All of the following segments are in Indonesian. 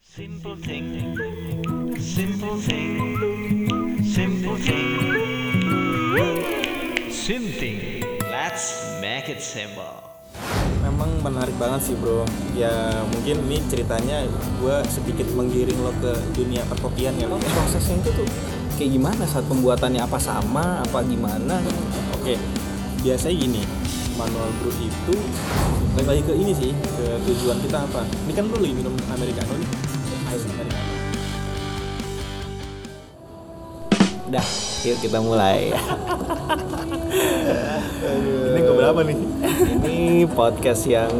Simple thing, simple thing, simple thing. Simthing. Let's make it simple. Memang menarik banget sih bro. Ya mungkin ini ceritanya gue sedikit menggiring lo ke dunia perkopian ya. Emang prosesnya itu tuh kayak gimana? Saat pembuatannya apa sama apa gimana? Oke biasanya gini. Manual brew itu balik lagi ke ini sih ke tujuan kita apa. Ini kan lo lagi minum americano nih udah yuk kita mulai. Ini ke berapa nih? Ini podcast yang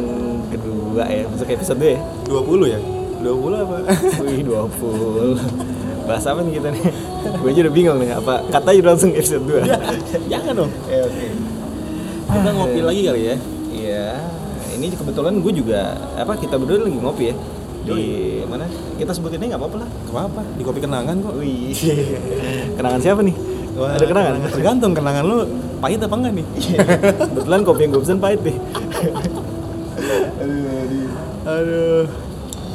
kedua ya masuk episode 2 ya 20 ya? 20 apa? Wih 20 bahas apa nih kita nih? Gue aja udah bingung nih apa kata aja langsung episode 2 jangan dong. Ya oke. Kita ngopi lagi kali ya? Iya ini kebetulan gue juga apa kita berdua lagi ngopi ya di mana? Kita sebutinnya nggak apa-apa lah. Gak apa di kopi kenangan kok. Wih. Kenangan siapa nih? Wah, ada kenangan? Tergantung kenangan lu pahit apa enggak nih. Kebetulan kopi yang gue pesen pahit deh. Aduh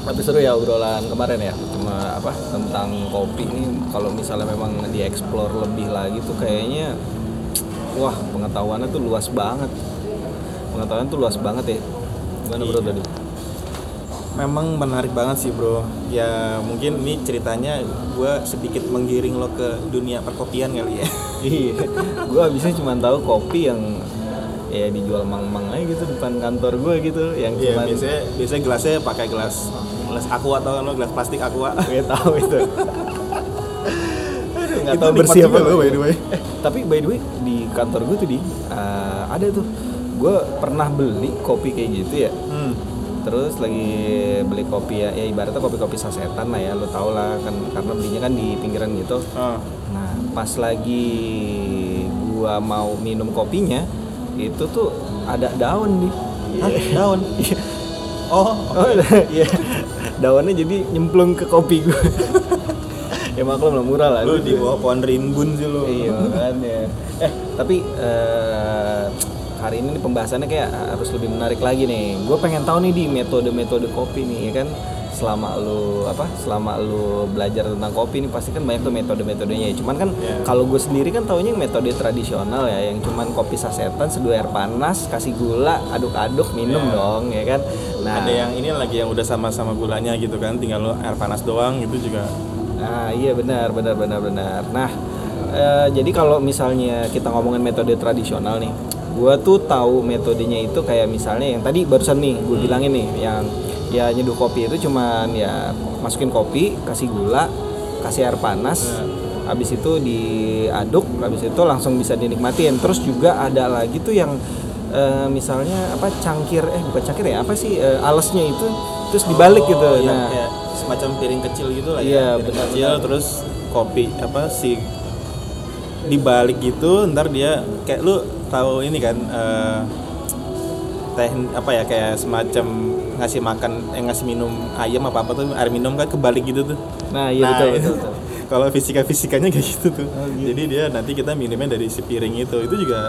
tapi seru ya obrolan kemarin ya cuma apa tentang kopi ini. Kalau misalnya memang dieksplor lebih lagi tuh kayaknya wah pengetahuannya tuh luas banget. Pengetahuan tuh luas banget ya. Gimana bro tadi memang menarik banget sih bro. Ya mungkin ini ceritanya gue sedikit menggiring lo ke dunia perkopian kali ya. Iya. Gue abisnya cuma tahu kopi yang ya dijual mang-mang aja gitu depan kantor gue gitu yang Iya cuma biasanya biasanya gelasnya pakai gelas gelas aqua atau lo gelas plastik aqua? Gue tahu itu. Nggak tahu bersih apa loh, by the way. Tapi by the way di kantor gue tuh di eh, ada tuh. Gue pernah beli kopi kayak gitu ya. Hmm. Terus lagi beli kopi ya, ya ibaratnya kopi-kopi sasetan lah ya lo tau lah kan karena belinya kan di pinggiran gitu oh. nah pas lagi gua mau minum kopinya itu tuh ada daun nih Hah, daun oh Oh, iya. Daunnya jadi nyemplung ke kopi gue. ya maklum lah murah lah. lu di bawah pohon rimbun sih lo Iya makanya. Eh tapi eh, hari ini nih pembahasannya kayak harus lebih menarik lagi nih. Gue pengen tahu nih di metode-metode kopi nih, ya kan? Selama lu apa? Selama lu belajar tentang kopi nih pasti kan banyak tuh metode-metodenya. ya. Cuman kan Iya. kalau gue sendiri kan taunya yang metode tradisional ya, yang cuman kopi sasetan, seduh air panas, kasih gula, aduk-aduk, minum Iya. dong, ya kan? Nah, ada yang ini lagi yang udah sama-sama gulanya gitu kan tinggal lo air panas doang gitu juga Nah, iya benar, benar, benar, benar. Nah, eh, jadi kalau misalnya kita ngomongin metode tradisional nih, gua tuh tahu metodenya itu kayak misalnya yang tadi barusan nih gue bilangin nih, yang ya nyeduh kopi itu cuman ya masukin kopi, kasih gula, kasih air panas, habis itu diaduk, habis itu langsung bisa dinikmatin. Terus juga ada lagi tuh yang eh, misalnya apa cangkir, eh bukan cangkir ya, apa sih eh, alasnya itu terus dibalik Oh, gitu. yang Nah, kayak semacam piring kecil gitu lah Iya, ya piring benar, kecil benar. terus kopi apa sih dibalik gitu ntar dia kayak lu tahu ini kan eh teh apa ya kayak semacam ngasih makan eh ngasih minum ayam apa apa tuh air minum kan kebalik gitu tuh nah iya betul, betul, betul. kalau fisika fisikanya kayak gitu tuh Oh, gitu. jadi dia nanti kita minumnya dari si piring itu itu juga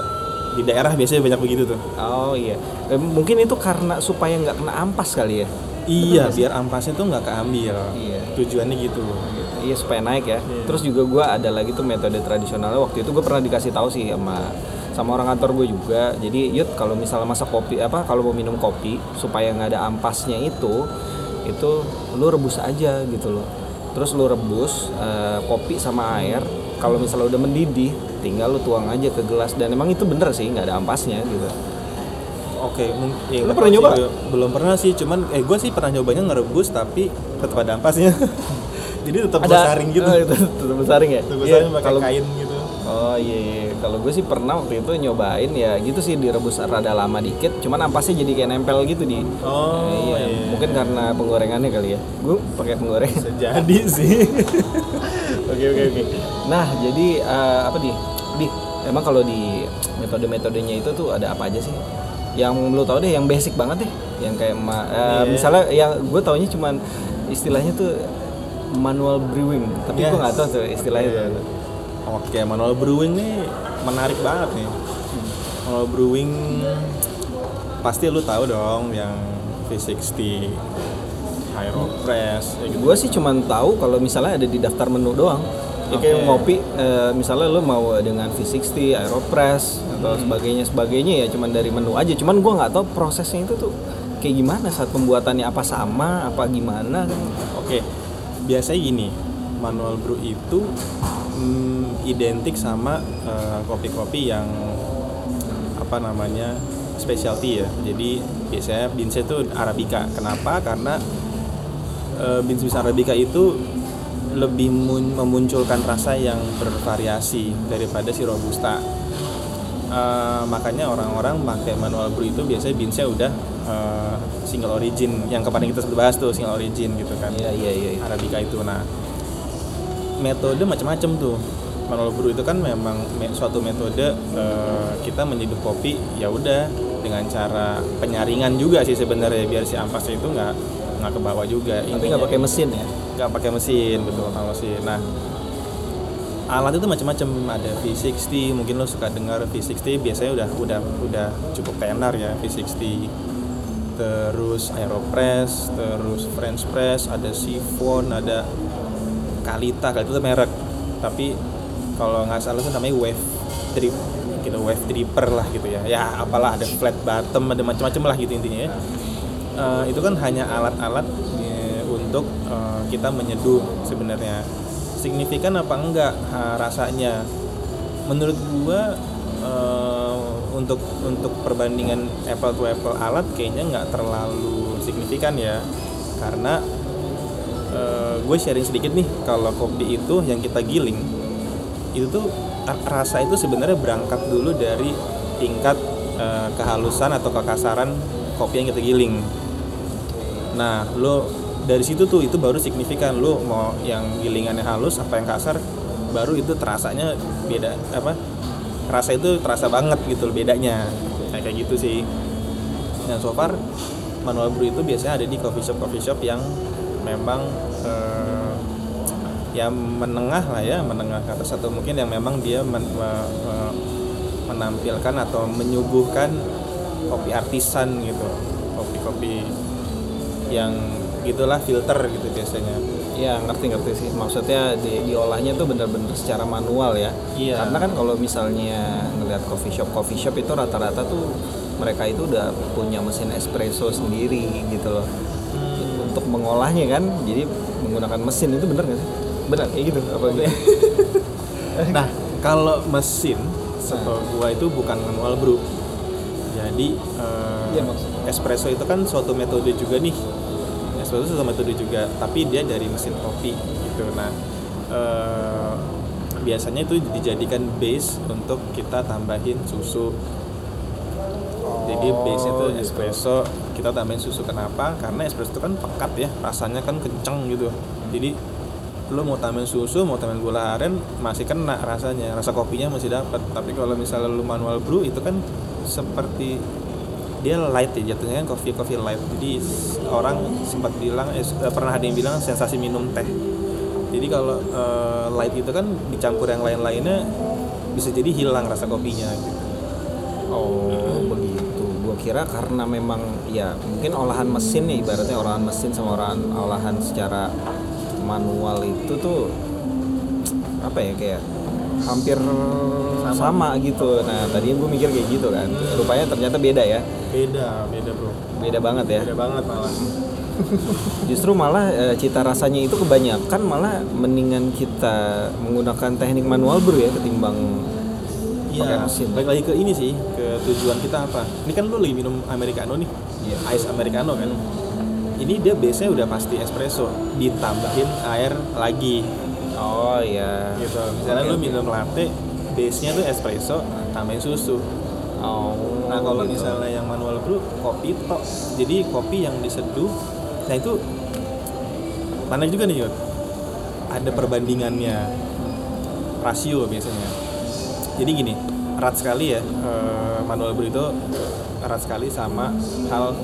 di daerah biasanya banyak begitu tuh Oh iya, Eh, mungkin itu karena supaya nggak kena ampas kali ya. iya biar ampasnya tuh nggak keambil Iya. tujuannya gitu Iya supaya naik ya. Iya. Terus juga gua ada lagi tuh metode tradisionalnya waktu itu gue pernah dikasih tahu sih sama sama orang kantor gue juga. Jadi yud kalau misalnya masak kopi apa kalau mau minum kopi supaya nggak ada ampasnya itu itu lu rebus aja gitu loh. Terus lu rebus eh, kopi sama air. Kalau misalnya udah mendidih, tinggal lu tuang aja ke gelas dan emang itu bener sih nggak ada ampasnya gitu. Oke, mung- ya, Lu pernah nyoba? sih, belum pernah sih, cuman eh gue sih pernah nyobanya ngerebus tapi tetap ada ampasnya. Jadi tetap besaring gitu. Oh, itu tetap besaring ya. Tetap besaring pakai kalau kain gitu. Oh iya, iya. kalau gue sih pernah waktu itu nyobain ya gitu sih direbus rada lama dikit, cuman ampasnya jadi kayak nempel gitu di. Oh, Eh, iya. iya. Mungkin karena penggorengannya kali ya. Gue pakai penggoreng. Bisa jadi sih. Oke oke oke. Nah jadi eh, apa di? Di emang kalau di metode-metodenya itu tuh ada apa aja sih? Yang lu tahu deh, yang basic banget deh, yang kayak ma- eh, Iya. misalnya yang gue taunya cuman istilahnya tuh manual brewing, tapi gue Yes. nggak tahu tuh istilahnya Iya. tuh. Oke, manual brewing nih menarik banget nih. Manual brewing pasti lu tahu dong yang V60 Aeropress ya gitu gue sih cuman tahu kalau misalnya ada di daftar menu doang ya kayak Oke. ngopi eh, misalnya lo mau dengan V60 Aeropress atau Hmm. sebagainya sebagainya ya cuman dari menu aja cuman gue nggak tahu prosesnya itu tuh kayak gimana saat pembuatannya apa sama apa gimana kan Oke, biasanya gini, manual brew itu mm, identik sama eh, kopi-kopi yang apa namanya specialty ya. Jadi biasanya beansnya itu arabica. Kenapa? Karena eh, beans beans arabica itu lebih mun- memunculkan rasa yang bervariasi daripada si robusta. Eh, makanya orang-orang pakai manual brew itu biasanya beansnya udah eh, single origin yang kemarin kita sempat bahas tuh single origin gitu kan iya iya iya iya. arabica itu nah metode macam-macam tuh. Manual brew itu kan memang me- suatu metode eh, kita menyeduh kopi ya udah dengan cara penyaringan juga sih sebenarnya biar si ampasnya itu nggak nggak ke bawah juga. Tapi Intinya- nggak pakai mesin ya? Nggak pakai mesin betul nggak mesin. Nah alat itu macam-macam. Ada V60 mungkin lo suka dengar V60 biasanya udah udah udah cukup tenar ya V60 terus Aeropress terus French Press ada Siphon ada Kalita. Kalita itu merek. Tapi kalau nggak salah itu namanya Wave Drip gitu Wave Dripper lah gitu ya. Ya apalah ada flat bottom ada macam-macam lah gitu intinya ya. Eh, itu kan hanya alat-alat eh, untuk eh, kita menyeduh sebenarnya. Signifikan apa enggak ha, rasanya? Menurut gua eh, untuk untuk perbandingan apple to apple alat kayaknya nggak terlalu signifikan ya. Karena gue sharing sedikit nih kalau kopi itu yang kita giling itu tuh ra- rasa itu sebenarnya berangkat dulu dari tingkat eh, kehalusan atau kekasaran kopi yang kita giling. Nah, lo dari situ tuh itu baru signifikan lo mau yang gilingannya halus apa yang kasar baru itu terasanya beda apa rasa itu terasa banget gitu bedanya. Nah, kayak gitu sih. Nah so far manual brew itu biasanya ada di coffee shop coffee shop yang memang eh, ya menengah lah ya menengah ke atas atau mungkin yang memang dia men- me- me- menampilkan atau menyuguhkan kopi artisan gitu kopi-kopi yang gitulah filter gitu biasanya Iya ngerti ngerti sih maksudnya di, diolahnya tuh bener-bener secara manual ya. Iya. Karena kan kalau misalnya ngelihat coffee shop coffee shop itu rata-rata tuh mereka itu udah punya mesin espresso sendiri gitu loh untuk mengolahnya kan. Jadi menggunakan mesin itu bener nggak sih? Benar kayak gitu apa gitu? nah kalau mesin setahu gua itu bukan manual brew jadi eh, maksudnya. espresso itu kan suatu metode juga nih espresso suatu metode juga tapi dia dari mesin kopi gitu nah eh, biasanya itu dijadikan base untuk kita tambahin susu jadi base itu gitu. espresso kita tambahin susu kenapa karena espresso itu kan pekat ya rasanya kan kenceng gitu. Jadi lo mau tambahin susu mau tambahin gula aren masih kena rasanya rasa kopinya masih dapat tapi kalau misalnya lo manual brew itu kan seperti dia light ya jatuhnya kan coffee coffee light. Jadi orang sempat bilang eh, eh, pernah ada yang bilang sensasi minum teh. Jadi kalau eh, light itu kan dicampur yang lain-lainnya bisa jadi hilang rasa kopinya gitu. Oh begitu. Kira karena memang ya mungkin olahan mesin nih ibaratnya olahan mesin sama olahan olahan secara manual itu tuh apa ya kayak hampir sama, gitu. Nah tadi gue mikir kayak gitu kan. Rupanya ternyata beda ya. beda beda bro Beda banget ya. beda banget malah Justru malah eh, cita rasanya itu kebanyakan malah mendingan kita menggunakan teknik manual brew ya ketimbang pakai Iya, mesin. balik lagi ke ini sih, tujuan kita apa? Ini kan lu lagi minum americano nih, Iya. ice americano kan. Ini dia biasanya udah pasti espresso, ditambahin air lagi, Oh iya. gitu. Misalnya Oke, lu minum latte, base-nya tuh espresso, tambahin susu. Oh. Nah kalau gitu. misalnya yang manual brew, kopi tok. Jadi kopi yang diseduh, nah itu mana juga nih Yud? Ada perbandingannya, rasio biasanya. Jadi gini, erat sekali ya eh, manual brew itu erat sekali sama hal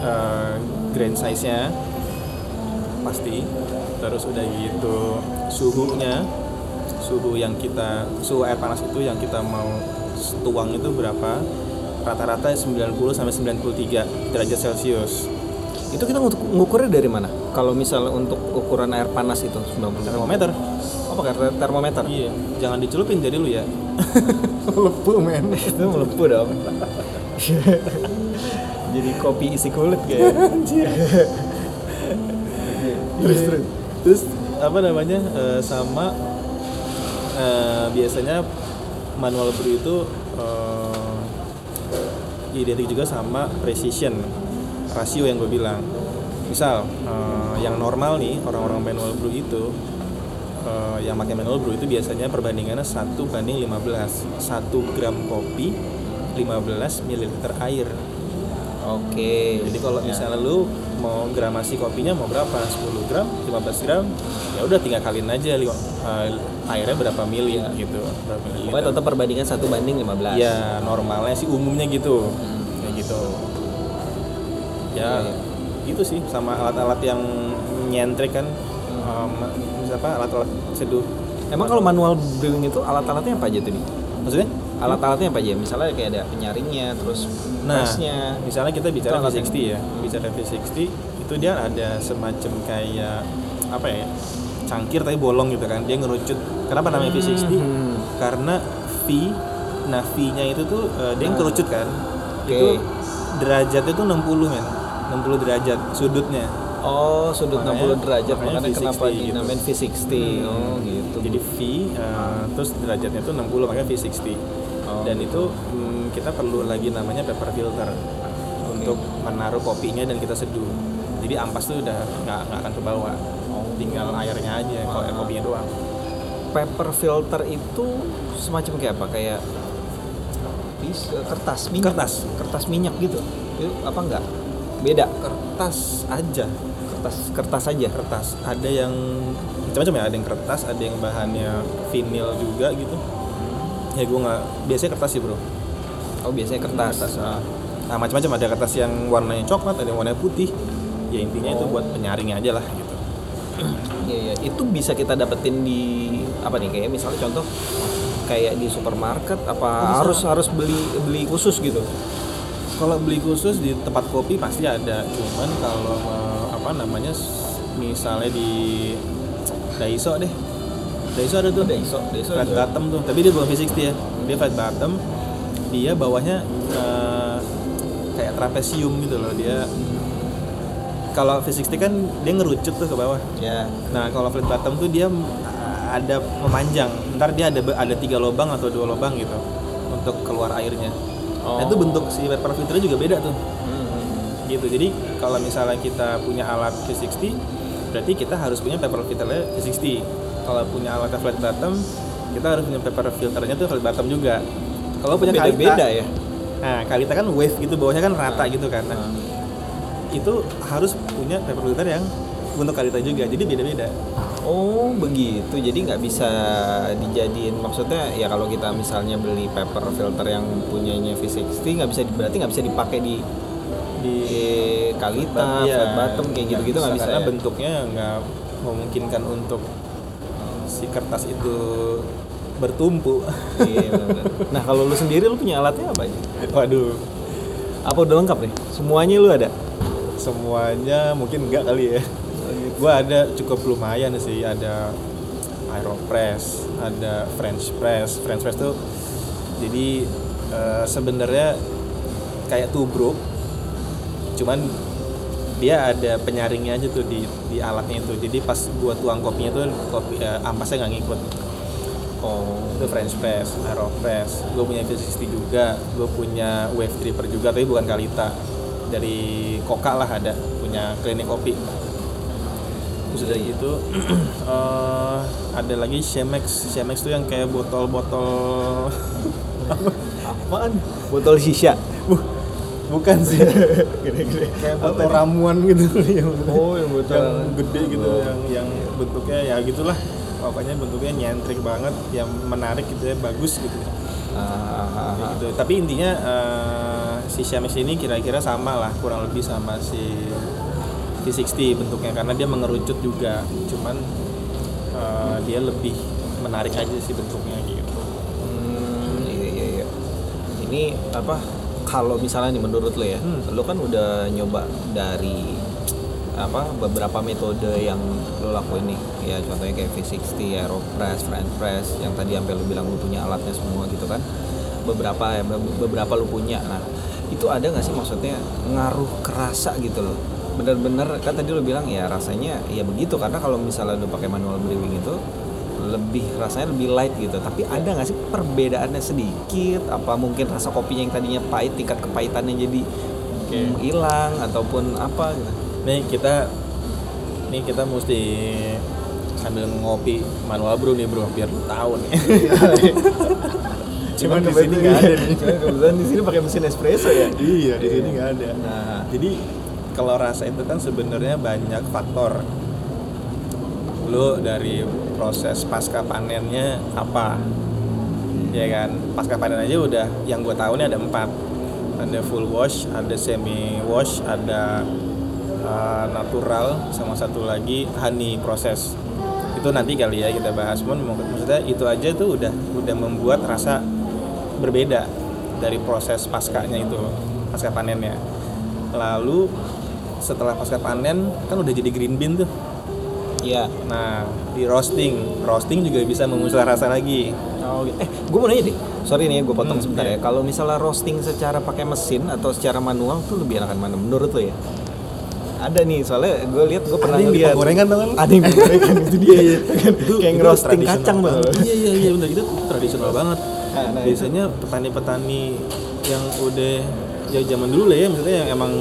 eh, grain size-nya pasti. Terus udah gitu suhunya, suhu yang kita suhu air panas itu yang kita mau tuang itu berapa? Rata-rata 90 sampai 93 derajat Celcius. Itu kita ngukur- ngukurnya dari mana? Kalau misalnya untuk ukuran air panas itu 90 termometer Ter- termometer. iya jangan dicelupin jadi lu ya lepu men itu melepuh dong. Jadi kopi isi kulit kayak. terus terus terus apa namanya eh, sama eh, biasanya manual brew itu eh, identik juga sama precision rasio yang gue bilang misal eh, yang normal nih orang-orang manual brew itu eh, yang pakai manual brew itu biasanya perbandingannya 1 banding 15 1 gram kopi 15 ml air Oke. jadi kalau Ya. misalnya lu mau gramasi kopinya mau berapa? 10 gram, 15 gram, ya udah tinggal kaliin aja li- eh, airnya berapa mili gitu. Berapa Pokoknya mililiter. tetap perbandingan 1 banding 15. Ya normalnya sih umumnya gitu, kayak gitu. Ya Iya, gitu sih sama alat-alat yang nyentrik kan, um, apa alat-alat seduh. Emang kalau manual brewing itu alat-alatnya apa aja tuh nih? Maksudnya? Alat-alatnya apa aja? Misalnya kayak ada penyaringnya, terus Nah, pressnya. misalnya kita bicara Itu alat V60 ya, bicara V60 itu dia ada semacam kayak apa ya, cangkir tapi bolong gitu kan, dia ngerucut. Kenapa namanya V60? Hmm. Karena V, nah V-nya itu tuh eh, dia ngerucut kan, Oke. itu derajatnya tuh 60 men, 60 derajat sudutnya. Oh, sudut Makanya- 60 derajat makanya makanya V60 kenapa gitu. dinamain V60. Oh, gitu. Jadi V, eh, terus derajatnya tuh 60 makanya V60. Oh, dan itu mm, kita perlu lagi namanya paper filter untuk menaruh kopinya dan kita seduh. Jadi ampas tuh udah nggak nggak akan ke bawah. Tinggal airnya aja kalau air kopinya doang. paper filter itu semacam kayak apa? Kayak kertas minyak. Kertas. Kertas minyak gitu. Itu apa enggak? Beda. Kertas aja. Kertas kertas aja. Kertas. Ada yang macam-macam ya. Ada yang kertas, ada yang bahannya vinil juga gitu. Ya gue nggak biasanya kertas sih bro. Oh, biasanya kertas. Kertas. ah. Nah macam-macam ada kertas yang warnanya coklat, ada yang warnanya putih. Ya intinya itu Oh. buat penyaring aja lah gitu. Iya, iya. Itu bisa kita dapetin di apa nih? Kayak misalnya contoh kayak di supermarket apa harus harus beli beli khusus gitu. Kalau beli khusus di tempat kopi pasti ada, cuman kalau apa namanya, misalnya di Daiso deh, Daiso ada tuh, Daiso, Daiso flat bottom tuh, tapi dia bukan V60 ya, dia flat bottom, dia bawahnya eh, kayak trapesium gitu loh, dia kalau V60 kan dia ngerucut tuh ke bawah, Ya. nah kalau flat bottom tuh dia mm, ada memanjang, ntar dia ada ada tiga lubang atau dua lubang gitu untuk keluar airnya. Nah, itu Oh. bentuk si paper filternya juga beda tuh. Gitu. Jadi kalau misalnya kita punya alat V60 berarti kita harus punya paper filternya V60 kalau punya alat flat bottom kita harus punya paper filternya tuh flat bottom juga. Kalau punya Beda-beda Kalita. ya. nah Kalita kan wave gitu bawahnya kan rata gitu kan. Nah, Hmm. itu harus punya paper filter yang untuk Kalita juga jadi beda-beda. Oh begitu, jadi nggak bisa dijadiin maksudnya ya kalau kita misalnya beli paper filter yang punyanya V60 nggak bisa berarti nggak bisa dipakai di di Kalita, Iya, flat bottom kayak gitu-gitu nggak bisa. karena ya? bentuknya nggak memungkinkan untuk si kertas itu bertumpu Iya. Nah kalau lu sendiri lu punya alatnya apa aja? waduh Apa udah lengkap nih? Semuanya lu ada? semuanya mungkin enggak kali ya gua ada cukup lumayan sih ada aeropress ada french press french press tuh jadi eh, sebenarnya kayak tubruk cuman dia ada penyaringnya aja tuh di di alatnya itu jadi pas gua tuang kopinya tuh kopi eh, ampasnya nggak ngikut Oh, itu French press, Aeropress, gue punya V60 juga, gue punya Wave Dripper juga, tapi bukan Kalita dari Koka lah ada punya klinik kopi. Terus dari itu eh, ada lagi Chemex, Chemex tuh yang kayak botol-botol apaan? Botol shisha. Bukan sih, kayak botol ramuan gitu Oh, yang botol. yang gede gitu, yang yang bentuknya ya gitulah, pokoknya bentuknya nyentrik banget, yang menarik gitu ya, bagus gitu. Ah, Kayak ah. gitu. Tapi intinya eh, si Xiaomi ini kira-kira sama lah kurang lebih sama si V60 bentuknya karena dia mengerucut juga. Cuman eh, dia lebih menarik aja sih bentuknya gitu. Hmm, iya iya iya. Ini apa? Kalau misalnya nih menurut lo ya, Hmm. lo kan udah nyoba dari apa beberapa metode yang lo lakuin nih. Ya contohnya kayak V60, Aeropress, French Press yang tadi sampai lo bilang lo punya alatnya semua gitu kan. Beberapa ya be- beberapa lo punya. Nah itu ada nggak sih maksudnya ngaruh kerasa gitu loh? Bener-bener kan tadi lo bilang ya rasanya ya begitu. Karena kalau misalnya lo pakai manual brewing itu lebih rasanya lebih light gitu. Tapi ada nggak sih perbedaannya sedikit? Apa mungkin rasa kopinya yang tadinya pahit tingkat kepahitannya jadi hilang ataupun apa gitu? Nih kita nih kita mesti sambil ngopi manual bro nih bro biar lu tahu nih. Cuman di sini nggak ada nih. Cuman kebetulan di sini pakai mesin espresso ya? Iya di sini nggak ada. Nah. jadi kalau rasa itu kan sebenarnya banyak faktor lu dari proses pasca panennya apa? Ya kan? Pasca panen aja udah yang gue tahu nih ada empat. Ada full wash ada semi wash ada uh, natural sama satu lagi honey proses itu nanti kali ya kita bahas pun maksudnya itu aja tuh udah udah membuat rasa berbeda dari proses paskanya itu pasca panennya. Lalu setelah pasca panen kan udah jadi green bean tuh Iya. nah di roasting roasting juga bisa memunculkan rasa lagi Oh, gitu. Eh, gue mau nanya deh. Sorry nih, gue potong Hmm, sebentar iya. ya. Kalau misalnya roasting secara pakai mesin atau secara manual tuh lebih enakan mana menurut lo ya? Ada nih, soalnya gue lihat gue pernah lihat. penggorengan tau kan? Ada yang gorengan itu dia. iya itu kayak roasting tradisional kacang banget. banget. iya iya iya benar itu tradisional banget Nah, nah, biasanya petani-petani yang udah ya zaman dulu lah ya maksudnya yang emang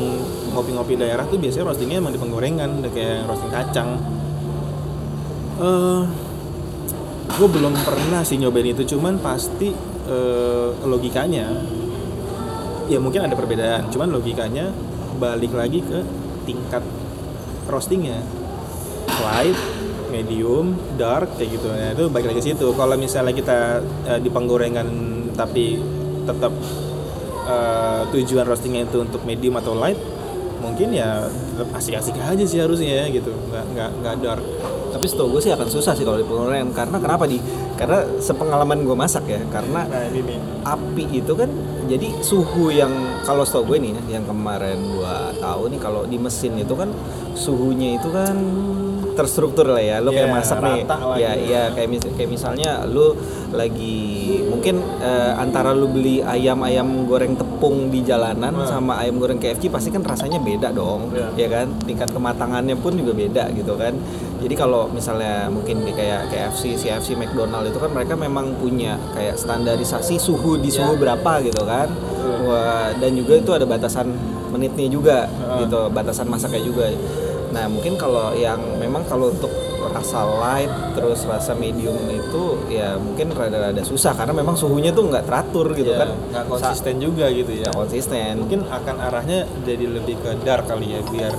ngopi-ngopi daerah tuh biasanya roastingnya emang di penggorengan udah kayak roasting kacang eh gue belum pernah sih nyobain itu cuman pasti eh, logikanya ya mungkin ada perbedaan cuman logikanya balik lagi ke tingkat roastingnya. Light medium dark kayak gitu. Nah itu balik lagi ke situ. Kalau misalnya kita eh, di penggorengan tapi tetap eh, tujuan roastingnya itu untuk medium atau light mungkin ya tetap asik-asik aja sih harusnya gitu nggak nggak nggak dark Tapi setahu gue sih akan susah sih kalau di penggorengan. Karena kenapa di? Karena sepengalaman gue masak ya. Karena nah ini nih api itu kan jadi suhu yang kalau setahu gue nih ya, yang kemarin gua tahu nih kalau di mesin itu kan suhunya itu kan terstruktur lah ya lo kayak Iya, masak nih ya gitu. ya kayak mis- kayak misalnya lu lagi mungkin eh, antara lu beli ayam ayam goreng tepung di jalanan Hmm. sama ayam goreng KFC pasti kan rasanya beda dong Iya. ya kan tingkat kematangannya pun juga beda gitu kan jadi kalau misalnya mungkin di kayak KFC, CFC, McDonald itu kan mereka memang punya kayak standarisasi suhu di suhu berapa gitu kan. Wah, dan juga itu ada batasan menitnya juga Heeh. gitu, batasan masaknya juga. Nah, mungkin kalau yang memang kalau untuk rasa light terus rasa medium itu ya mungkin rada-rada susah karena memang suhunya tuh nggak teratur gitu Ya, kan. nggak konsisten juga gitu ya konsisten. mungkin akan arahnya jadi lebih ke dark kali ya biar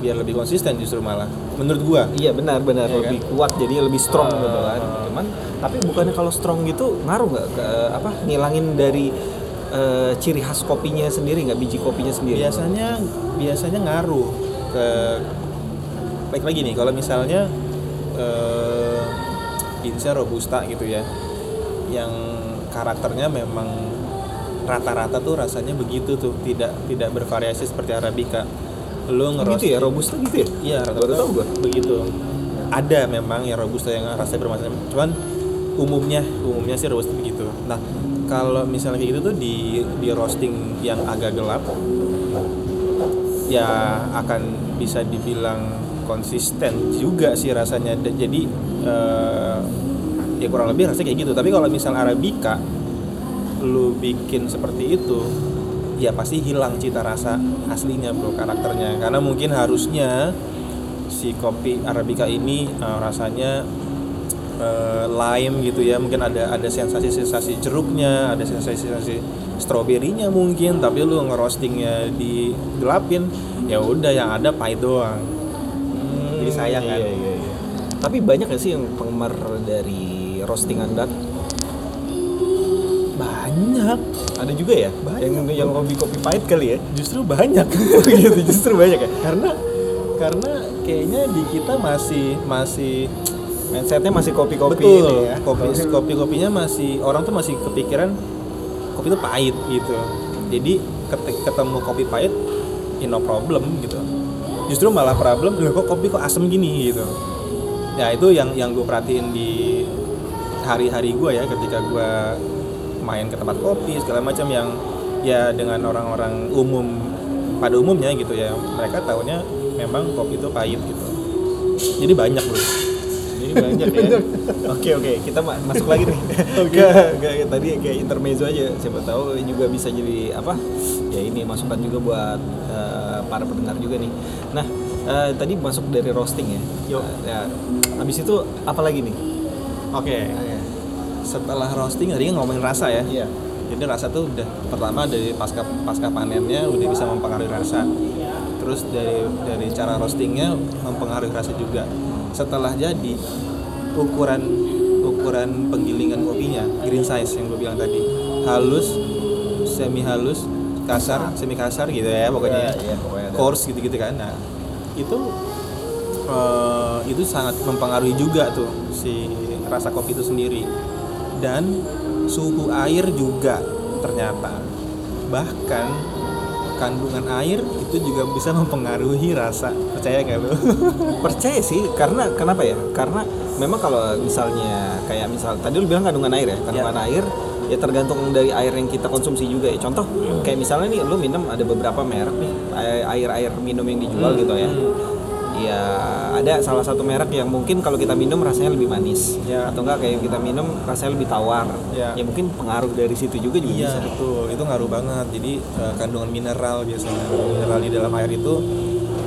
biar lebih konsisten justru malah menurut gua Iya benar benar Iya lebih kuat jadi lebih strong Ah. gitu kan. Cuman tapi bukannya kalau strong gitu ngaruh nggak ke apa ngilangin dari eh, ciri khas kopinya sendiri nggak biji kopinya sendiri? biasanya biasanya ngaruh ke baik lagi nih kalau misalnya eh Indonesia robusta gitu ya yang karakternya memang rata-rata tuh rasanya begitu tuh tidak tidak bervariasi seperti arabica lu gitu ngerosting ya robusta gitu ya? Iya, rata-rata tahu gua. begitu. Ada memang yang robusta yang rasanya bermacam, cuman umumnya umumnya sih robusta begitu. Nah, kalau misalnya kayak gitu tuh di di roasting yang agak gelap, ya akan bisa dibilang konsisten juga sih rasanya. Jadi eh, ya kurang lebih rasanya kayak gitu. Tapi kalau misal arabica lu bikin seperti itu ya pasti hilang cita rasa aslinya bro karakternya karena mungkin harusnya si kopi arabica ini eh, rasanya eh, lime gitu ya mungkin ada ada sensasi-sensasi jeruknya ada sensasi-sensasi stroberinya mungkin tapi lu ngerostingnya digelapin ya udah yang ada pahit doang jadi sayang kan Iya, iya, iya. Tapi banyak gak sih yang penggemar dari roastingan dark? banyak Ada juga ya? Banyak. Yang yang hobi kopi pahit kali ya? justru banyak gitu justru banyak ya. karena karena kayaknya di kita masih masih Mindsetnya masih kopi-kopi betul ini ya. kopi kopi kopinya masih orang tuh masih kepikiran kopi itu pahit gitu. Jadi ketemu kopi pahit ya no problem gitu. Justru malah problem loh kok kopi kok asem gini? gitu. Ya itu yang yang gue perhatiin di hari-hari gue ya ketika gue main ke tempat kopi segala macam yang ya dengan orang-orang umum pada umumnya gitu ya mereka tahunya memang kopi itu pahit gitu. Jadi banyak loh banyak ya. Oke oke, kita ma- masuk lagi nih. Oke. tadi kayak intermezzo aja. Siapa tahu juga bisa jadi apa? Ya ini masukan juga buat eh, para pendengar juga nih. Nah, eh, tadi masuk dari roasting ya. Yuk. Eh, ya. Habis itu apa lagi nih? oke setelah roasting tadi ngomongin rasa ya Iya. jadi rasa tuh udah pertama dari pasca pasca panennya udah bisa mempengaruhi rasa terus dari dari cara roastingnya mempengaruhi rasa juga setelah jadi ukuran ukuran penggilingan kopinya green size yang gue bilang tadi. Halus semi halus kasar semi kasar gitu ya pokoknya Iya, iya, pokoknya coarse gitu gitu kan. Nah itu eh, itu sangat mempengaruhi juga tuh si rasa kopi itu sendiri. Dan suhu air juga ternyata. Bahkan kandungan air itu juga bisa mempengaruhi rasa percaya gak lu? Percaya sih, karena kenapa ya? Karena memang kalau misalnya kayak misal tadi lu bilang kandungan air ya, kandungan air ya tergantung dari air yang kita konsumsi juga ya. Contoh kayak misalnya nih lu minum ada beberapa merek nih air air minum yang dijual gitu ya. Ya ada salah satu merek yang mungkin kalau kita minum rasanya lebih manis Ya. atau enggak kayak kita minum rasanya lebih tawar. Ya. Ya mungkin pengaruh dari situ juga juga Iya bisa. betul, itu ngaruh banget. Jadi eh, kandungan mineral biasanya mineral di dalam air itu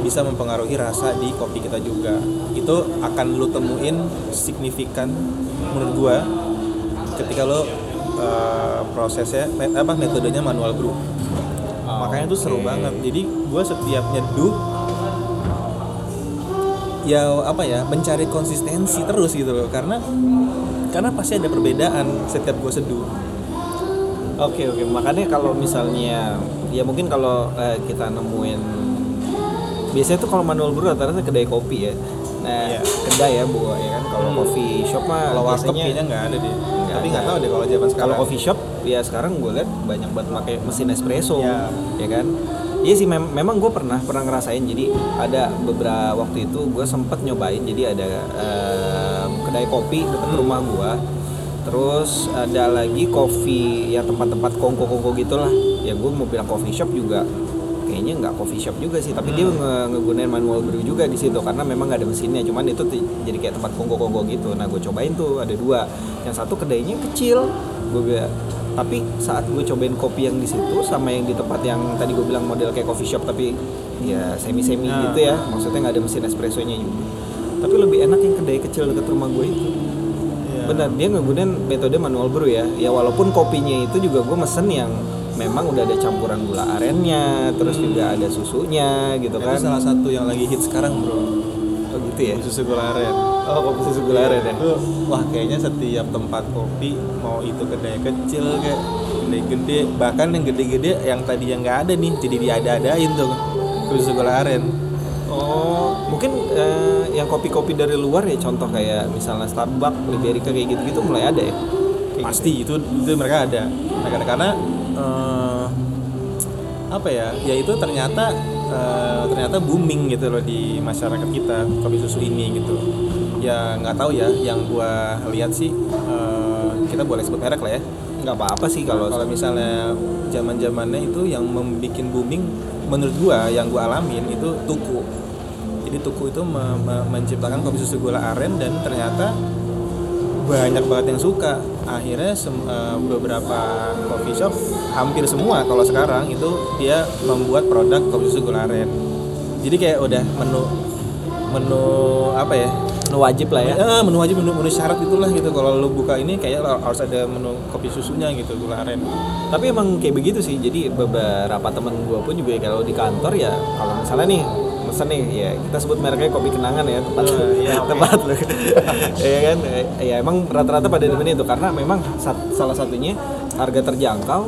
bisa mempengaruhi rasa di kopi kita juga. Itu akan lu temuin signifikan menurut gua ketika lo eh, prosesnya apa metodenya manual brew. Makanya itu seru oke. banget. Jadi gua setiap nyeduh ya apa ya mencari konsistensi terus gitu loh karena karena pasti ada perbedaan setiap gua seduh. Oke oke makanya kalau misalnya ya mungkin kalau eh, kita nemuin biasanya tuh kalau manual brew rata-rata kedai kopi ya. Nah Iya. kedai ya bu ya kan kalau coffee shop mah Kalau kayaknya nggak ada deh. Nggak Tapi nggak tahu deh kalau zaman sekarang. kalau coffee shop ya sekarang gue lihat banyak banget pakai mesin espresso Iya. ya kan. Iya sih mem- memang gue pernah pernah ngerasain. Jadi ada beberapa waktu itu gue sempet nyobain. Jadi ada em, kedai kopi dekat Hmm. rumah gue terus ada lagi kopi ya tempat-tempat kongko-kongko gitulah. Ya gue mau bilang coffee shop juga kayaknya nggak coffee shop juga sih. Tapi dia nge ngegunain manual brew juga di situ karena memang nggak ada mesinnya. Cuman itu jadi kayak tempat kongko-kongko gitu. Nah gue cobain tuh ada dua. Yang satu kedainya kecil. Gue tapi saat gue cobain kopi yang di situ sama yang di tempat yang tadi gue bilang model kayak coffee shop tapi ya semi semi Nah. gitu ya maksudnya nggak ada mesin espressonya juga tapi lebih enak yang kedai kecil dekat rumah gue itu Iya. benar dia ngegunain metode manual brew ya ya walaupun kopinya itu juga gue mesen yang memang udah ada campuran gula arennya terus juga ada susunya gitu Itu kan salah satu yang lagi hit sekarang bro. oh gitu ya Susu gula aren. Oh kopi susu gula aren ya wah kayaknya setiap tempat kopi mau itu kedai kecil kayak kedai gede bahkan yang gede-gede yang tadi yang nggak ada nih jadi diada-adain tuh susu gula aren. oh mungkin eh, yang kopi-kopi dari luar ya contoh kayak misalnya Starbucks, Liberica kayak gitu-gitu mulai ada ya Kayak Pasti itu itu mereka ada. Mereka ada karena eh, apa ya? Ya itu ternyata eh, ternyata booming gitu loh di masyarakat kita kopi susu ini gitu. Ya nggak tahu ya. Yang gua lihat sih eh, kita boleh sebut merek lah ya. nggak apa-apa sih kalau Kalau misalnya zaman zamannya itu yang membuat booming menurut gua yang gua alamin itu tuku. Jadi tuku itu me- me- menciptakan kopi susu gula aren dan ternyata banyak banget yang suka. Akhirnya eh, beberapa coffee shop hampir semua kalau sekarang itu dia membuat produk kopi susu gula aren. Jadi kayak udah menu menu apa ya? menu wajib lah ya Ya, menu wajib menu, menu syarat itulah gitu. Kalau lu buka ini kayak harus ada menu kopi susunya gitu gula aren. tapi emang kayak begitu sih jadi beberapa temen gue pun juga kalau di kantor ya kalau misalnya nih mesen nih ya kita sebut mereknya kopi kenangan ya tempat iya, oke. tempat lu. Ya kan? Eh, ya emang rata-rata pada demen itu karena memang sat- salah satunya harga terjangkau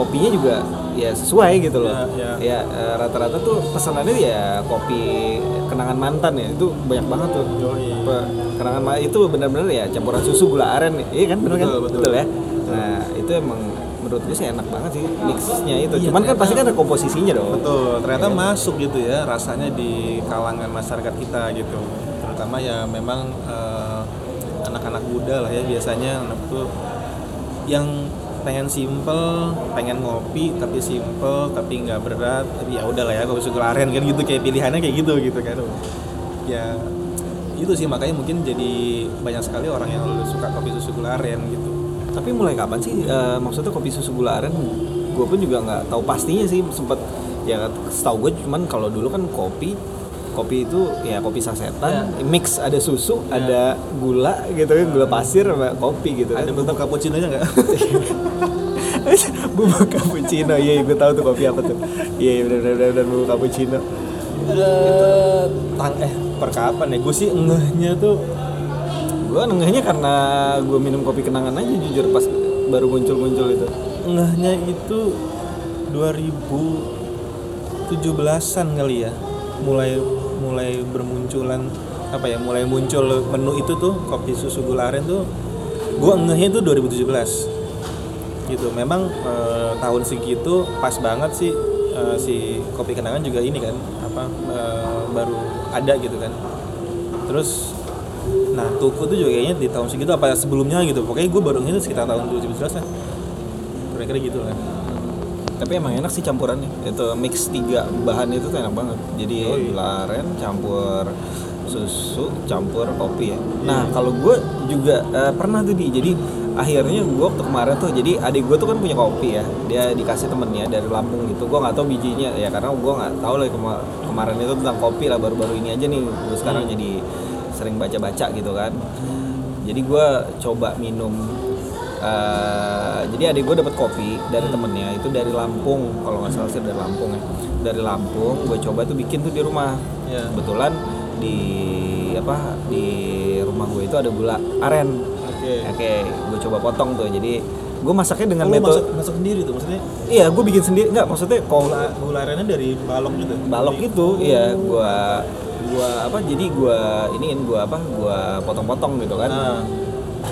kopinya juga ya sesuai gitu loh. Ya, ya eh, rata-rata tuh pesanannya ya kopi kenangan mantan ya itu banyak banget tuh. Yoi. Kenangan itu benar-benar ya campuran susu gula aren iya kan? Benar kan? Betul, betul. ya. Nah itu emang menurut gue sih enak banget sih mixnya itu Iya, cuman kan pasti kan ada komposisinya dong Betul, ternyata Iya. masuk gitu ya rasanya di kalangan masyarakat kita gitu. Terutama ya memang eh, anak-anak muda lah ya biasanya anak tuh yang pengen simple, pengen ngopi tapi simple tapi nggak berat. Tapi ya udah lah ya kopi susu aren kan gitu kayak pilihannya kayak gitu gitu kan. Ya itu sih makanya mungkin jadi banyak sekali orang yang suka kopi susu gula aren gitu. Tapi mulai kapan sih eh, maksudnya kopi susu gula aren gue pun juga nggak tahu. Pastinya sih sempet ya setahu gue cuman kalau dulu kan kopi kopi itu ya kopi sasetan mix ada susu ada gula gitu kan gula pasir sama kopi gitu Ada kan. Bubuk cappuccino nya nggak? bubuk cappuccino. Iya gue tahu tuh kopi apa tuh. Iya iya, benar benar benar bubuk cappuccino. Eh, tang eh per kapan ya? Gue sih ngehnya tuh gue nengahnya karena gue minum kopi kenangan aja jujur pas baru muncul muncul itu ngehnya itu 2017-an kali ya. Mulai mulai bermunculan apa ya? Mulai muncul menu itu tuh kopi susu gula aren tuh gue ngehnya itu 2017 gitu memang eh, tahun segitu pas banget sih eh, si kopi kenangan juga ini kan apa eh, baru ada gitu kan terus nah tuku tuh juga kayaknya di tahun segitu apa sebelumnya gitu. Pokoknya gue baru itu sekitar tahun 2017 lah. Kira-kira gitu lah. Tapi emang enak sih campurannya. Itu mix tiga bahan itu tuh enak banget. Jadi Oh, iya. gula aren campur susu campur kopi ya. Nah kalau gue juga eh, pernah tuh di. Jadi akhirnya gue waktu kemarin tuh jadi adik gue tuh kan punya kopi ya. Dia dikasih temennya dari Lampung gitu. Gue nggak tahu bijinya. Ya karena gue nggak tahu lah kema- kemarin itu tentang kopi lah. Baru-baru ini aja nih gue sekarang jadi sering baca-baca gitu kan. Jadi gue coba minum eh, jadi adik gue dapat kopi dari temennya itu dari Lampung kalau nggak salah sih dari Lampung ya. Dari Lampung gue coba tuh bikin tuh di rumah. Ya. kebetulan di apa di rumah gue itu ada gula aren. Oke. oke gue coba potong tuh. Jadi gue masaknya dengan Oh, metode masak, masak sendiri tuh maksudnya? Iya gue bikin sendiri. Nggak maksudnya kalau gula gula arennya dari balok gitu balok itu iya gua gua apa jadi gua iniin gua apa gua potong-potong gitu kan. Nah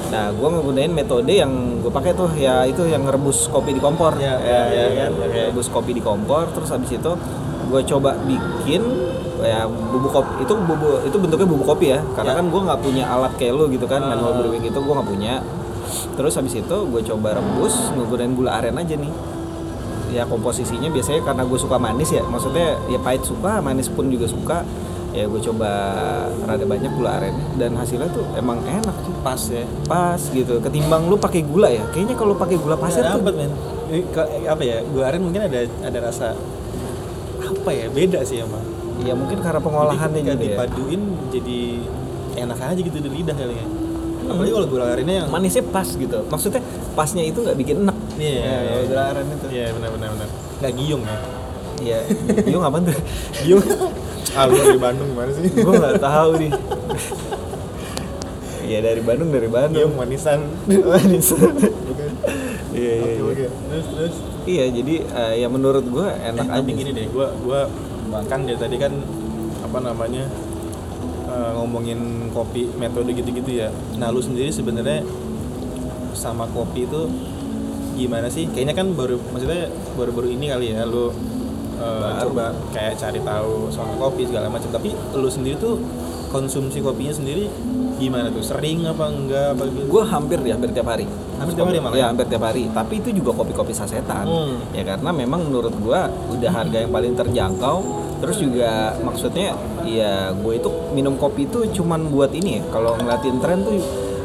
nah gua ngegunain metode yang gue pakai tuh ya itu yang ngerebus kopi di kompor. Ya, ya, ya, ya ya, kan oke. rebus kopi di kompor terus habis itu gue coba bikin ya bubuk kopi itu bubuk itu bentuknya bubuk kopi ya. Karena Ya. kan gue nggak punya alat kayak lu gitu kan Ah. manual brewing itu gue nggak punya. Terus habis itu gue coba rebus nggunain gula aren aja nih. Ya komposisinya biasanya karena gue suka manis ya maksudnya ya pahit suka manis pun juga suka ya gue coba rada banyak gula aren. Dan hasilnya tuh emang enak sih pas ya. Pas gitu. Ketimbang lu pakai gula ya. Kayaknya kalau pakai gula pasir tuh dapat men apa ya? Gula aren mungkin ada ada rasa apa ya? Beda sih emang. Ya mungkin karena pengolahannya Jadi juga ya. dipaduin jadi enak aja gitu di lidah kali ya. Apalagi kalau gula arennya yang manisnya pas gitu. Maksudnya pasnya itu nggak bikin enak. Iya, Ya, iya, kalau iya. gula aren itu. Iya benar benar benar. Nggak giung ya? Iya. Iya ngapain tuh? Giung ah lu dari Bandung gimana sih? Gue nggak tahu nih. Iya dari Bandung dari Bandung. Giung manisan. Manis bukan iya iya oke iya. oke. Terus terus? Iya jadi eh, ya menurut gue enak eh, aja tapi gini deh gua gua kan dari tadi kan apa namanya eh, ngomongin kopi metode gitu-gitu ya. Nah lu sendiri sebenarnya sama kopi itu gimana sih? Kayaknya kan baru maksudnya baru-baru ini kali ya lu eh, Baru. coba kayak cari tahu soal kopi segala macam. Tapi lu sendiri tuh konsumsi kopinya sendiri gimana tuh? Sering apa enggak? Apa gitu? Gue hampir di hampir tiap hari. Hampir tiap hari malah ya ya? hampir tiap hari. Tapi itu juga kopi-kopi sasetan. Hmm. ya karena memang menurut gue udah harga yang paling terjangkau. Terus juga maksudnya ya gue itu minum kopi itu cuman buat ini ya. Kalau ngeliatin tren tuh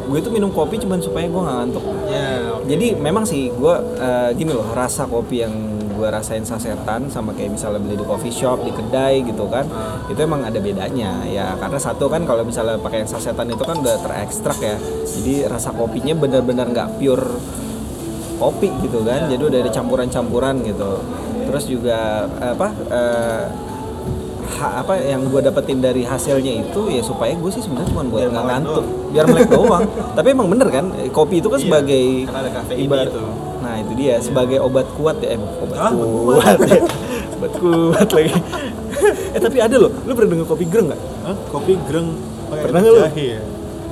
gue itu minum kopi cuman supaya gue nggak ngantuk. Ya oke. jadi memang sih gue eh, gini loh rasa kopi yang gue rasain sasetan sama kayak misalnya beli di coffee shop di kedai gitu kan itu emang ada bedanya. Ya karena satu kan kalau misalnya pakai yang sasetan itu kan udah terekstrak ya. Jadi rasa kopinya benar-benar nggak pure kopi gitu kan. Jadi udah ada campuran-campuran gitu. Terus juga apa eh, ha- apa yang gue dapetin dari hasilnya itu ya supaya gue sih sebenarnya cuma buat nggak ngantuk. doang. biar melek doang. Tapi emang bener kan kopi itu kan Iya, sebagai ibarat itu. Nah itu dia sebagai obat kuat ya eh, obat Ah, kuat. Ya. obat kuat lagi. Eh tapi ada loh lu pernah dengar kopi greng nggak? Kopi greng Pernah nggak lu? ya?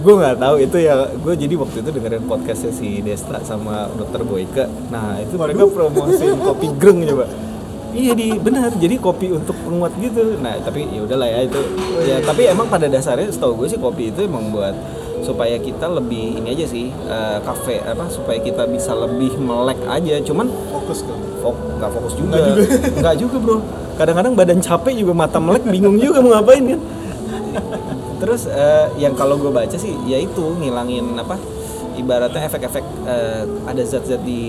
Gue nggak tahu itu ya gue jadi waktu itu dengerin podcastnya si Desta sama Dokter Boyke. Nah itu mereka promosiin kopi greng coba. Iya di benar jadi kopi untuk penguat gitu. Nah tapi ya udahlah ya itu. Ya tapi emang pada dasarnya setahu gue sih kopi itu emang buat supaya kita lebih ini aja sih eh, kafe apa supaya kita bisa lebih melek aja. Cuman fokus kan? Fok, nggak fokus juga. Nggak juga. Bro. Kadang-kadang badan capek juga mata melek bingung juga mau ngapain kan. Terus eh, yang kalau gue baca sih yaitu ngilangin apa ibaratnya efek-efek eh, ada zat-zat di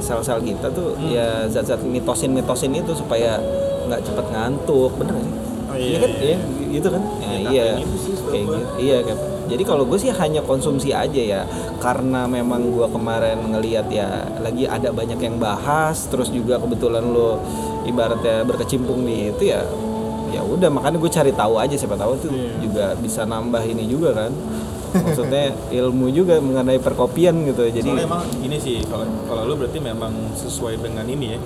sel-sel kita tuh ya zat-zat mitosin mitosin itu supaya nggak cepet ngantuk. Bener sih Oh, iya, kan? iya. iya gitu kan? Ya, iya. sih kayak gitu iya kan jadi kalau gue sih hanya konsumsi aja ya. Karena memang gue kemarin ngelihat ya lagi ada banyak yang bahas terus juga kebetulan lo ibaratnya berkecimpung di itu ya ya udah makanya gue cari tahu aja siapa tahu tuh Iya. juga bisa nambah ini juga kan. Maksudnya ilmu juga mengenai perkopian gitu jadi Soalnya emang ini sih kalau kalau lu berarti memang sesuai dengan ini ya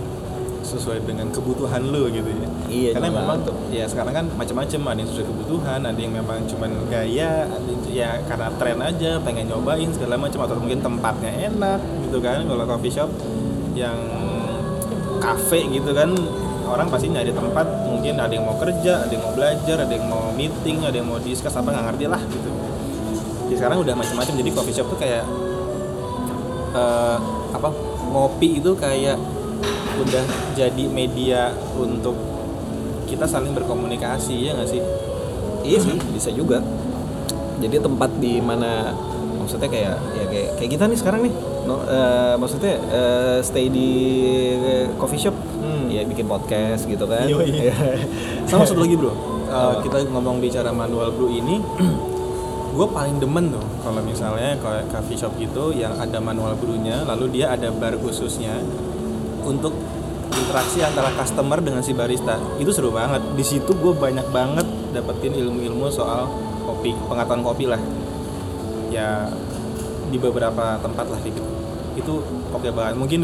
sesuai dengan kebutuhan lu gitu ya. Iya, karena juga. memang ya sekarang kan macam-macam ada yang sesuai kebutuhan ada yang memang cuman gaya ada yang ya karena tren aja pengen nyobain segala macam atau mungkin tempatnya enak gitu kan. Kalau coffee shop yang cafe gitu kan orang pasti nyari tempat mungkin ada yang mau kerja ada yang mau belajar ada yang mau meeting ada yang mau discuss apa nggak ngerti lah gitu. Jadi sekarang udah macam-macam jadi coffee shop tuh kayak eh, apa ngopi itu kayak udah jadi media untuk kita saling berkomunikasi ya nggak sih Iya sih, bisa juga. Jadi tempat di mana maksudnya kayak ya kayak kayak kita nih sekarang nih. No, eh, maksudnya eh, stay di coffee shop, Hmm. ya bikin podcast gitu kan. Iya. sama satu lagi bro Eh, Apa? kita ngomong bicara manual brew ini gue paling demen tuh kalau misalnya kayak coffee shop gitu yang ada manual brewnya lalu dia ada bar khususnya untuk interaksi antara customer dengan si barista. Itu seru banget. Di situ gue banyak banget dapetin ilmu-ilmu soal kopi pengetahuan kopi lah. Ya di beberapa tempat lah gitu itu oke banget. Mungkin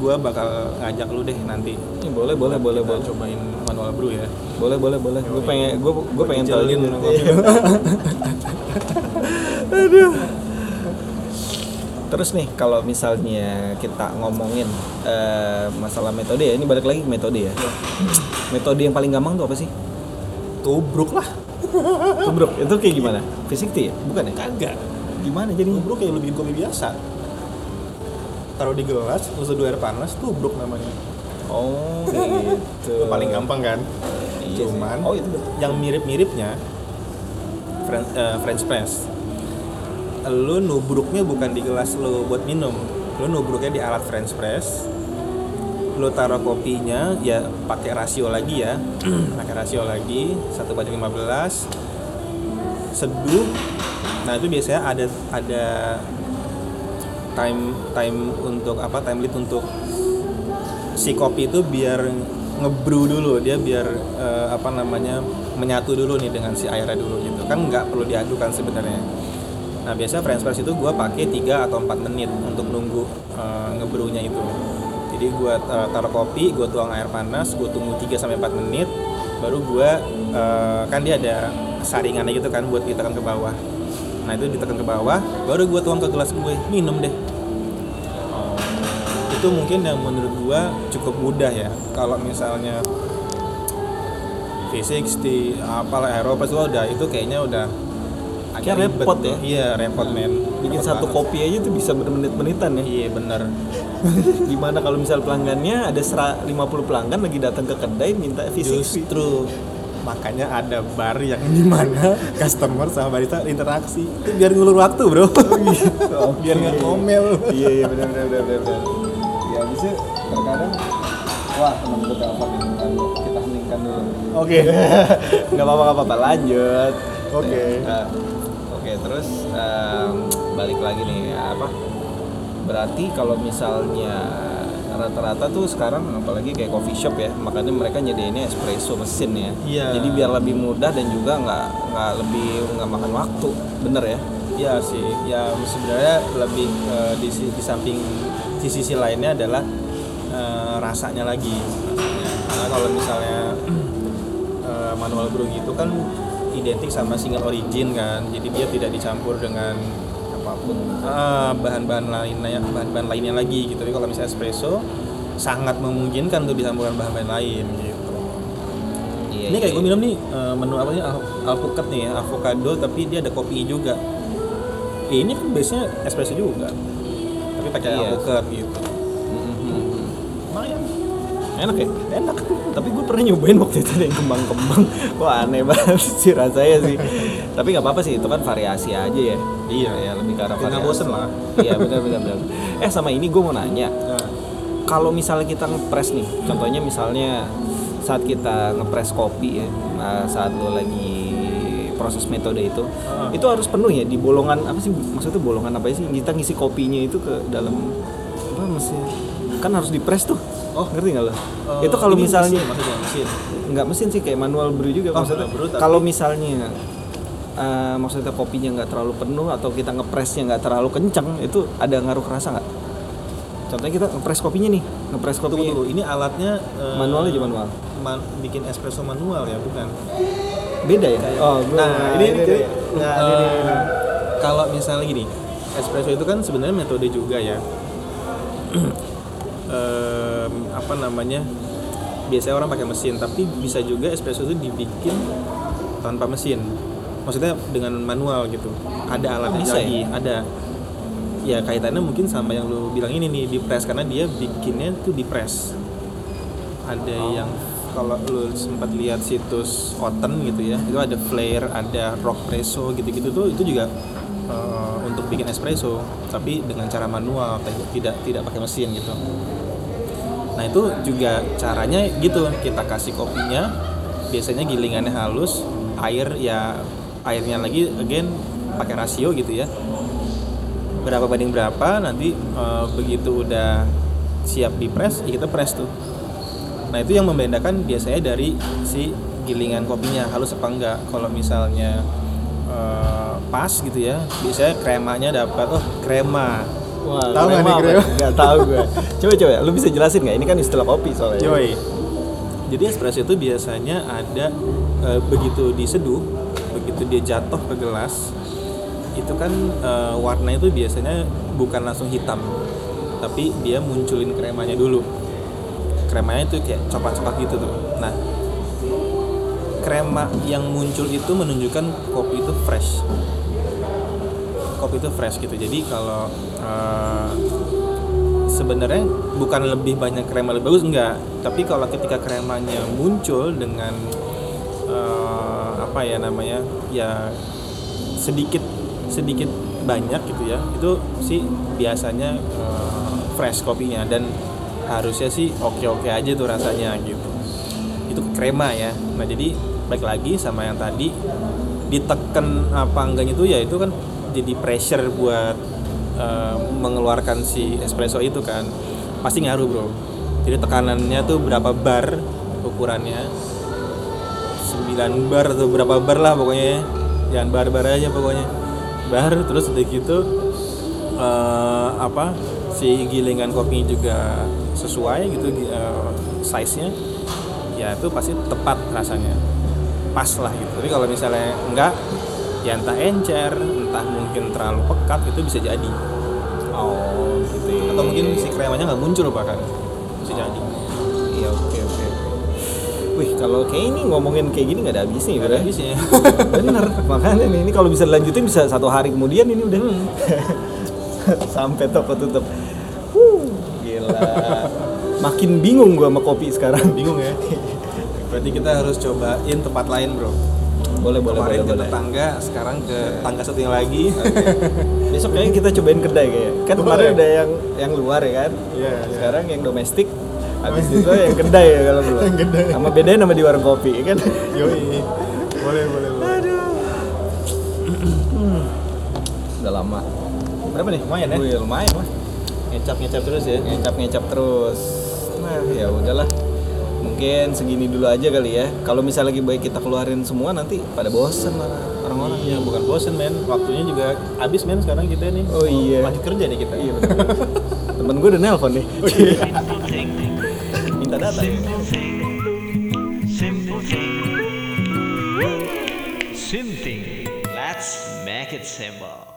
gue bakal ngajak lu deh nanti. Ih, boleh boleh boleh Kita boleh. cobain manual brew ya. Boleh boleh boleh. Gue pengen gue gue pengen tahu kopi. Terus nih kalau misalnya kita ngomongin eh, masalah metode ya, ini balik lagi ke metode ya. Metode yang paling gampang tuh apa sih? tubruk lah Tubruk. Itu kayak gimana? Fisik ya? Bukan ya? kagak Gimana jadi? tubruk kayak lu bikin kopi biasa taruh di gelas terus seduh air panas tubruk namanya Oh, gitu. itu paling gampang kan Iya sih. cuman Oh, itu betul. yang mirip-miripnya French, eh, French press lu nubruknya bukan di gelas lu buat minum. Lu nubruknya di alat French press. Lu taruh kopinya ya pakai rasio lagi ya. Pakai rasio lagi satu banding 15 seduh. Nah itu biasanya ada ada time time untuk apa time limit untuk si kopi itu biar ngebrew dulu. Dia biar eh, apa namanya menyatu dulu nih dengan si airnya dulu gitu. Kan nggak perlu diadukan sebenarnya nah biasa French press itu gue pakai 3 atau 4 menit untuk nunggu eh, ngebrewnya itu. Jadi gue eh, taruh kopi gue tuang air panas gue tunggu 3 sampai 4 menit baru gue eh, kan dia ada saringannya gitu kan buat ditekan ke bawah. Nah itu ditekan ke bawah baru gue tuang ke gelas gue minum deh. Itu mungkin yang menurut gua cukup mudah ya. Kalau misalnya V60 apalah Eropa udah itu kayaknya udah ribet repot ya? iya repot men Bikin Repot satu banget. kopi aja tuh bisa bermenit-menitan ya. iya bener Gimana kalau misal pelanggannya ada sera- 50 pelanggan lagi datang ke kedai minta fisik justru makanya ada bar yang di mana customer sama barista interaksi itu biar ngulur waktu bro biar nggak ngomel iya iya benar benar benar benar. benar. Ya bisa terkadang wah teman gue telepon kita heningkan dulu. oke Gak apa-apa gak apa-apa lanjut. Oke. Nah, Oke terus em, balik lagi nih apa? Berarti kalau misalnya rata-rata tuh sekarang apalagi kayak coffee shop ya makanya mereka nyediainnya espresso mesin ya Iya. jadi biar lebih mudah dan juga nggak nggak lebih nggak makan waktu bener ya Ya sih, ya sebenarnya lebih eh, di, di samping di sisi lainnya adalah eh, rasanya lagi. Rasanya. Karena kalau misalnya eh, manual brew gitu kan identik sama single origin kan. Jadi dia tidak dicampur dengan apa pun. Ah, bahan-bahan lainnya bahan-bahan lainnya lagi gitu. Tapi kalau misalnya espresso sangat memungkinkan untuk dicampurkan bahan-bahan lain gitu. Iya, ini kayak iya. gue minum nih eh, menu apa sih? Al- alpukat nih ya avocado tapi dia ada kopinya juga. Ya, ini kan biasanya espresso juga tapi pakai Iya. alpukat gitu Enak ya? enak. Tapi gue pernah nyobain waktu itu ada yang kembang-kembang. Wah aneh banget sih rasanya sih. Tapi nggak apa-apa sih, itu kan variasi aja ya. Iya. ya lebih ke arah Biar nggak variasi. bosen lah. Iya benar benar benar. Eh sama ini gue mau nanya. Nah, Kalau misalnya kita ngepres nih Contohnya misalnya saat kita ngepres kopi ya nah, Saat lo lagi proses metode itu Ah. Itu harus penuh ya di bolongan Apa sih maksudnya bolongan apa sih? Kita ngisi kopinya itu ke dalam Apa mesin Kan harus dipres tuh. Oh. ngerti nggak lo? eh, itu kalau ini misalnya mesin, maksudnya mesin. Nggak mesin sih kayak manual brew juga Oh, maksudnya. manual brew, tapi- kalau misalnya eh, maksudnya kopinya nggak terlalu penuh atau kita ngepresnya nggak terlalu kencang itu ada ngaruh kerasa nggak? Contohnya kita ngepres kopinya nih ngepres tunggu kopinya. tunggu. Ini alatnya eh, Manual aja manual. man- bikin espresso manual ya bukan? Beda ya? Oh gua- nah, ini, ini, dia. nah, ini, ini. kalau misalnya gini espresso itu kan sebenarnya metode juga ya Em, apa namanya biasanya orang pakai mesin tapi bisa juga espresso itu dibikin tanpa mesin maksudnya dengan manual gitu ada alatnya Bisa ya? lagi ada ya kaitannya mungkin sama yang lu bilang ini nih di press karena dia bikinnya tuh di press ada Oh. yang kalau lu sempat lihat situs Oten gitu ya itu ada flare ada rock presso gitu-gitu tuh itu juga untuk bikin espresso tapi dengan cara manual tidak tidak pakai mesin gitu. Nah itu juga caranya gitu kita kasih kopinya biasanya gilingannya halus air ya airnya lagi again pakai rasio gitu ya. Berapa banding berapa nanti eh, begitu udah siap di press ya kita press tuh. Nah itu yang membedakan biasanya dari si gilingan kopinya halus apa enggak. Kalau misalnya eh, pas gitu ya biasanya kremanya dapat oh krema Wah, Tahu nggak nih krema? Nggak tahu gue. Coba coba, lu bisa jelasin nggak? Ini kan istilah kopi soalnya. Yoi. Jadi espresso itu biasanya ada eh, begitu diseduh, begitu dia jatuh ke gelas, itu kan eh, warna itu biasanya bukan langsung hitam, tapi dia munculin kremanya dulu. Kremanya itu kayak coklat-coklat gitu tuh. Nah, krema yang muncul itu menunjukkan kopi itu fresh. Kopi itu fresh gitu. Jadi kalau eh, sebenarnya bukan lebih banyak krema lebih bagus enggak. Tapi kalau ketika kremanya muncul dengan eh, apa ya namanya ya sedikit sedikit banyak gitu ya itu sih biasanya eh, fresh kopinya. Dan harusnya sih oke oke aja tuh rasanya gitu. Itu krema ya. Nah jadi baik lagi sama yang tadi ditekan apa enggaknya itu ya itu kan jadi pressure buat eh, mengeluarkan si espresso itu kan. Pasti ngaruh bro. Jadi tekanannya tuh berapa bar ukurannya? 9 bar atau berapa bar lah pokoknya jangan bar-bar aja pokoknya. Bar terus udah gitu eh, apa si gilingan kopi juga sesuai gitu eh, size nya ya itu pasti tepat rasanya. Pas lah gitu. Tapi kalau misalnya enggak ya entah encer entah mungkin terlalu pekat itu bisa jadi Oh, gitu. ya. atau mungkin si kremanya nggak muncul bahkan bisa jadi Iya, oke oke. Wih, kalau kayak ini ngomongin kayak gini nggak ada habisnya ya. ada habisnya Bener, makanya nih ini kalau bisa dilanjutin bisa satu hari kemudian ini udah sampai toko tutup. Wuh, gila. Makin bingung gua sama kopi sekarang. bingung ya berarti kita harus cobain tempat lain bro Boleh boleh kemarin boleh. ke boleh. tetangga sekarang ke tangga satu yang lagi Besok kayaknya kita cobain kedai kayak. Kan Boleh. kemarin udah yang yang luar ya kan. Iya, iya. Sekarang yang domestik. Habis itu yang kedai ya kalau belum. Yang kedai. Sama bedain sama di warung kopi kan. yoi boleh boleh boleh Udah lama. Berapa nih? Lumayan ya? Wih, lumayan mas. ngecap ngecap terus ya ngecap ngecap terus nah ya udahlah mungkin segini dulu aja kali ya kalau misalnya lagi baik kita keluarin semua nanti pada bosen lah orang-orang Iya bukan bosen men, waktunya juga habis men sekarang kita nih. Oh, iya. Lanjut kerja nih kita. iya bener. temen gue udah nelpon nih minta data Simple thing. Simple. Let's make it simple.